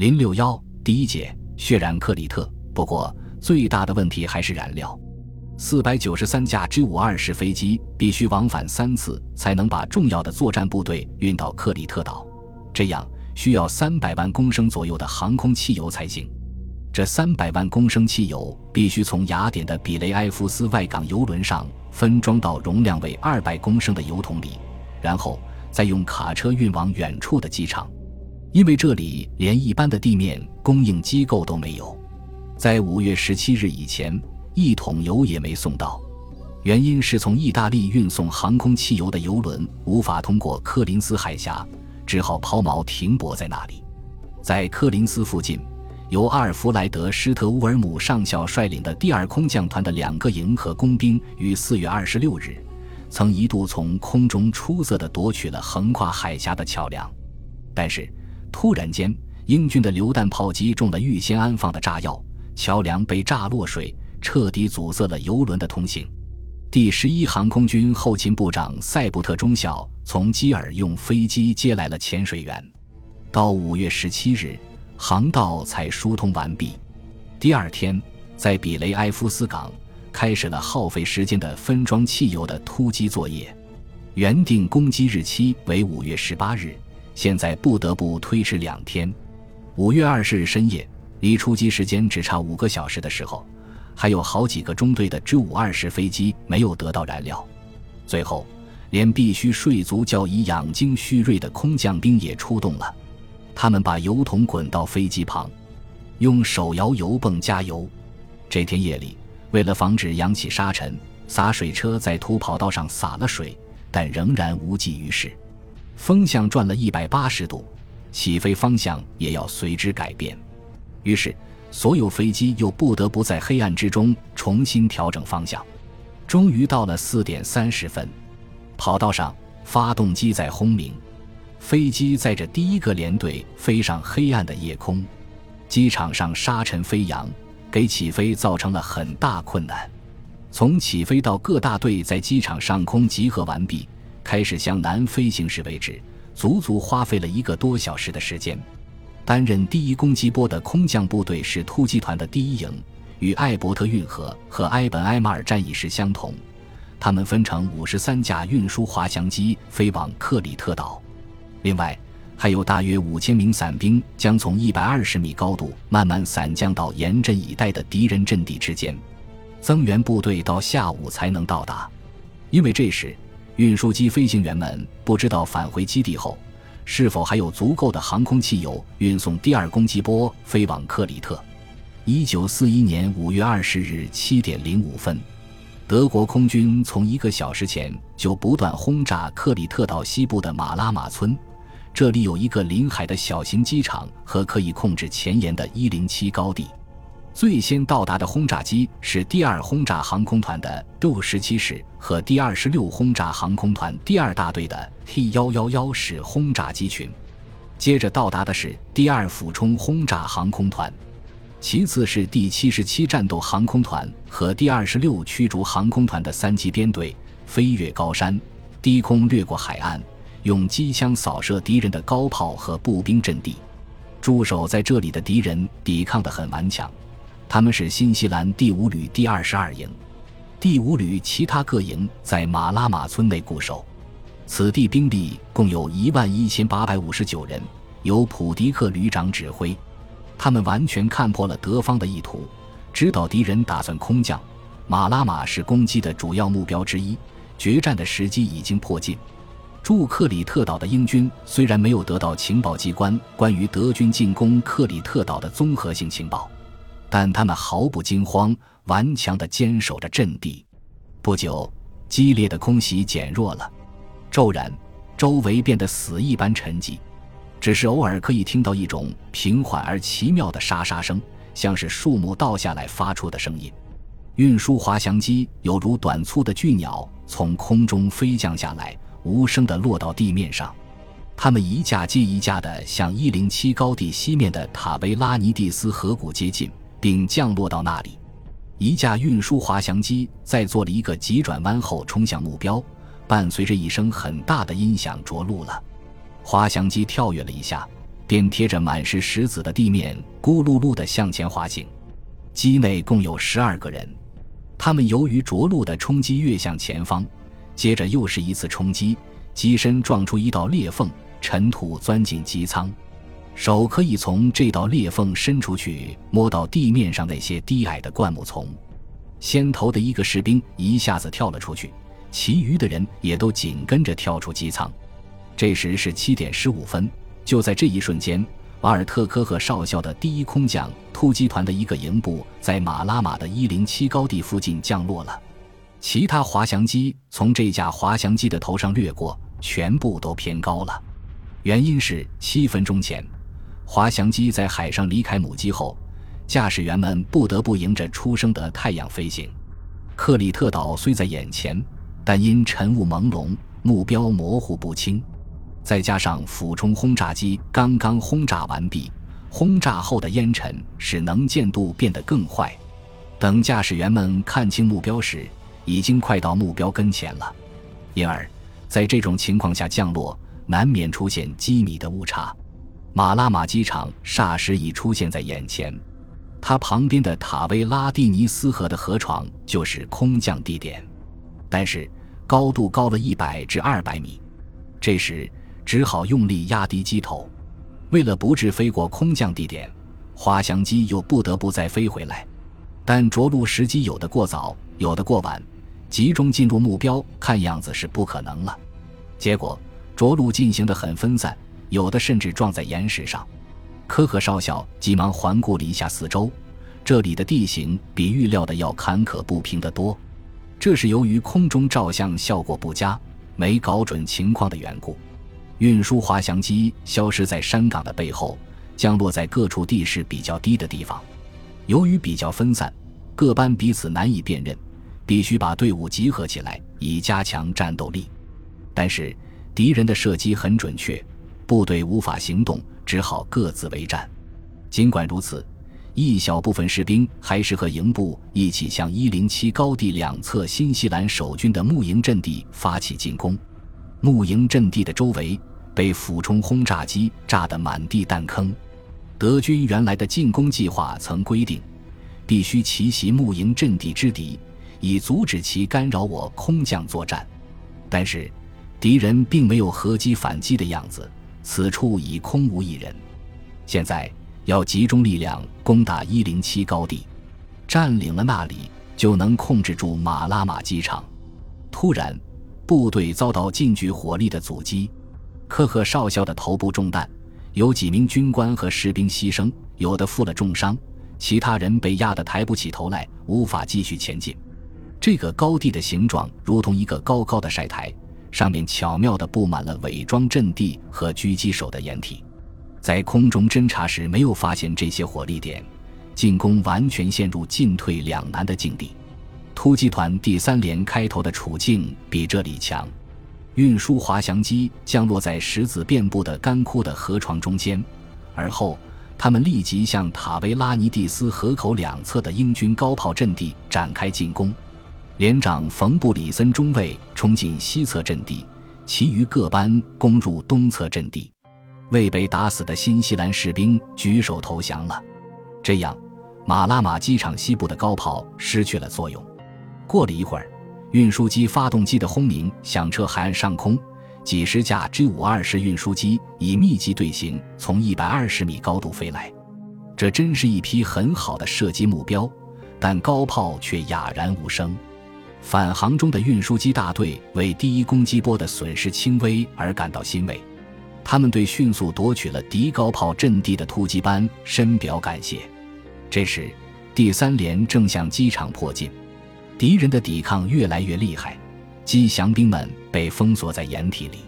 零六幺第一节血染克里特。不过，最大的问题还是燃料。四百九十三架 G 五二式飞机必须往返三次才能把重要的作战部队运到克里特岛，这样需要三百万公升左右的航空汽油才行。这三百万公升汽油必须从雅典的比雷埃夫斯外港油轮上分装到容量为二百公升的油桶里，然后再用卡车运往远处的机场。因为这里连一般的地面供应机构都没有，在五月十七日以前，一桶油也没送到。原因是从意大利运送航空汽油的油轮无法通过科林斯海峡，只好抛锚停泊在那里。在科林斯附近。由阿尔弗莱德·施特乌尔姆上校率领的第二空降团的两个营和工兵于四月二十六日，曾一度从空中出色地夺取了横跨海峡的桥梁，但是突然间，英军的榴弹炮击中了预先安放的炸药，桥梁被炸落水，彻底阻塞了油轮的通行。第十一航空军后勤部长塞布特中校从基尔用飞机接来了潜水员，到五月十七日。航道才疏通完毕。第二天，在比雷埃夫斯港开始了耗费时间的分装汽油的突击作业。原定攻击日期为五月十八日，现在不得不推迟两天。五月二十日深夜，离出击时间只差五个小时的时候，还有好几个中队的 G 五二式飞机没有得到燃料。最后，连必须睡足觉以养精蓄锐的空降兵也出动了。他们把油桶滚到飞机旁，用手摇油泵加油。这天夜里，为了防止扬起沙尘，洒水车在土跑道上洒了水，但仍然无济于事。风向转了一百八十度，起飞方向也要随之改变。于是，所有飞机又不得不在黑暗之中重新调整方向。终于到了四点三十分，跑道上发动机在轰鸣。飞机载着第一个连队飞上黑暗的夜空，机场上沙尘飞扬，给起飞造成了很大困难。从起飞到各大队在机场上空集合完毕，开始向南飞行时为止，足足花费了一个多小时的时间。担任第一攻击波的空降部队是突击团的第一营，与艾伯特运河和埃本埃马尔战役时相同，他们分成五十三架运输滑翔机飞往克里特岛。另外，还有大约五千名伞兵将从一百二十米高度慢慢伞降到严阵以待的敌人阵地之间。增援部队到下午才能到达，因为这时运输机飞行员们不知道返回基地后是否还有足够的航空汽油运送第二攻击波飞往克里特。一九四一年五月二十日七点零五分，德国空军从一个小时前就不断轰炸克里特岛西部的马拉马村。这里有一个临海的小型机场和可以控制前沿的一零七高地。最先到达的轰炸机是第二轰炸航空团的 Do 十七式和第二十六轰炸航空团第二大队的 T 幺幺幺式轰炸机群。接着到达的是第二俯冲轰炸航空团，其次是第七十七战斗航空团和第二十六驱逐航空团的三机编队，飞越高山，低空掠过海岸。用机枪扫射敌人的高炮和步兵阵地，驻守在这里的敌人抵抗得很顽强。他们是新西兰第五旅第二十二营，第五旅其他各营在马拉马村内固守。此地兵力共有一万一千八百五十九人，由普迪克旅长指挥。他们完全看破了德方的意图，知道敌人打算空降马拉马是攻击的主要目标之一，决战的时机已经迫近。驻克里特岛的英军虽然没有得到情报机关关于德军进攻克里特岛的综合性情报，但他们毫不惊慌，顽强地坚守着阵地。不久，激烈的空袭减弱了，骤然，周围变得死一般沉寂，只是偶尔可以听到一种平缓而奇妙的沙沙声，像是树木倒下来发出的声音。运输滑翔机犹如短粗的巨鸟，从空中飞降下来。无声地落到地面上，他们一架接一架地向一零七高地西面的塔维拉尼蒂斯河谷接近，并降落到那里。一架运输滑翔机在做了一个急转弯后冲向目标，伴随着一声很大的音响着陆了。滑翔机跳跃了一下，便贴着满是石子的地面，咕噜噜地向前滑行。机内共有十二个人，他们由于着陆的冲击跃向前方，接着又是一次冲击，机身撞出一道裂缝，尘土钻进机舱。手可以从这道裂缝伸出去，摸到地面上那些低矮的灌木丛。先头的一个士兵一下子跳了出去，其余的人也都紧跟着跳出机舱。这时是七点十五分，就在这一瞬间，瓦尔特科赫少校的第一空降突击团的一个营部在马拉马的一零七高地附近降落了。其他滑翔机从这架滑翔机的头上掠过，全部都偏高了。原因是七分钟前。滑翔机在海上离开母机后，驾驶员们不得不迎着初升的太阳飞行。克里特岛虽在眼前，但因晨雾朦胧，目标模糊不清。再加上俯冲轰炸机刚刚轰炸完毕，轰炸后的烟尘使能见度变得更坏。等驾驶员们看清目标时，已经快到目标跟前了。因而，在这种情况下降落，难免出现机米的误差。马拉马机场霎时已出现在眼前，它旁边的塔威拉蒂尼斯河的河床就是空降地点，但是高度高了一百至二百米，这时只好用力压低机头。为了不致飞过空降地点，滑翔机又不得不再飞回来。但着陆时机有的过早，有的过晚，集中进入目标看样子是不可能了。结果着陆进行得很分散。有的甚至撞在岩石上，科克少校急忙环顾了一下四周，这里的地形比预料的要坎坷不平得多。这是由于空中照相效果不佳，没搞准情况的缘故。运输滑翔机消失在山岗的背后，降落在各处地势比较低的地方。由于比较分散，各班彼此难以辨认，必须把队伍集合起来以加强战斗力。但是敌人的射击很准确。部队无法行动，只好各自为战。尽管如此，一小部分士兵还是和营部一起向一零七高地两侧新西兰守军的牧营阵地发起进攻。牧营阵地的周围被俯冲轰炸机炸得满地弹坑。德军原来的进攻计划曾规定，必须奇袭牧营阵地之敌，以阻止其干扰我空降作战。但是，敌人并没有合击反击的样子。此处已空无一人，现在要集中力量攻打一零七高地，占领了那里，就能控制住马拉马机场。突然，部队遭到近距火力的阻击，科赫少校的头部中弹，有几名军官和士兵牺牲，有的负了重伤，其他人被压得抬不起头来，无法继续前进。这个高地的形状如同一个高高的晒台。上面巧妙地布满了伪装阵地和狙击手的掩体，在空中侦察时没有发现这些火力点，进攻完全陷入进退两难的境地。突击团第三连开头的处境比这里强，运输滑翔机降落在石子遍布的干枯的河床中间，而后他们立即向塔维拉尼蒂斯河口两侧的英军高炮阵地展开进攻。连长冯布里森中尉冲进西侧阵地，其余各班攻入东侧阵地。未被打死的新西兰士兵举手投降了。这样，马拉马机场西部的高炮失去了作用。过了一会儿，运输机发动机的轰鸣响彻海岸上空，几十架 G 五二式运输机以密集队形从一百二十米高度飞来。这真是一批很好的射击目标，但高炮却哑然无声。返航中的运输机大队为第一攻击波的损失轻微而感到欣慰，他们对迅速夺取了敌高炮阵地的突击班深表感谢。这时，第三连正向机场迫近，敌人的抵抗越来越厉害，机降兵们被封锁在掩体里。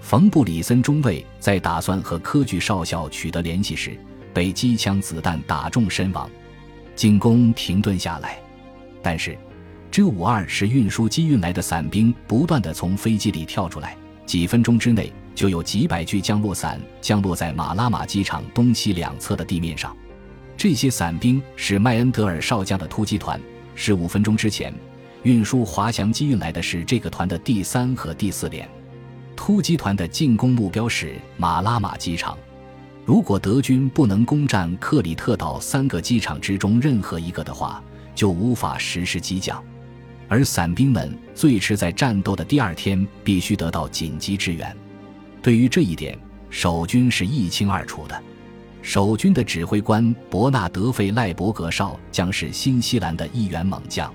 冯布里森中尉在打算和科举少校取得联系时，被机枪子弹打中身亡，进攻停顿下来，但是。G 五二是运输机运来的伞兵不断地从飞机里跳出来，几分钟之内就有几百具降落伞降落在马拉马机场东西两侧的地面上。这些伞兵是麦恩德尔少将的突击团。十五分钟之前，运输滑翔机运来的是这个团的第三和第四连。突击团的进攻目标是马拉马机场。如果德军不能攻占克里特岛三个机场之中任何一个的话，就无法实施机降，而伞兵们最迟在战斗的第二天必须得到紧急支援。对于这一点，守军是一清二楚的。守军的指挥官伯纳德·费赖伯格少将是新西兰的一员猛将，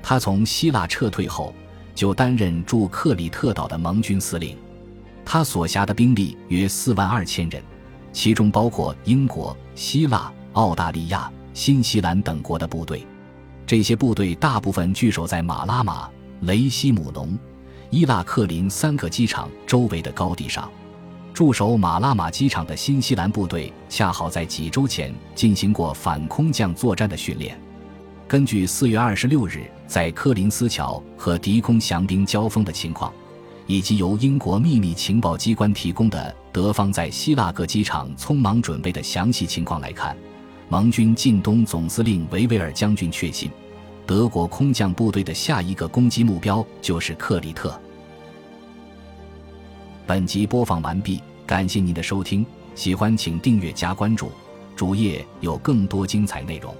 他从希腊撤退后就担任驻克里特岛的盟军司令。他所辖的兵力约四万二千人，其中包括英国、希腊、澳大利亚、新西兰等国的部队。这些部队大部分据守在马拉马、雷西姆农、伊拉克林三个机场周围的高地上。驻守马拉马机场的新西兰部队恰好在几周前进行过反空降作战的训练。根据四月二十六日在科林斯桥和敌空降兵交锋的情况。以及由英国秘密情报机关提供的德方在希腊各机场匆忙准备的详细情况来看，盟军近东总司令维维尔将军确信，德国空降部队的下一个攻击目标就是克里特。本集播放完毕，感谢您的收听，喜欢请订阅加关注，主页有更多精彩内容。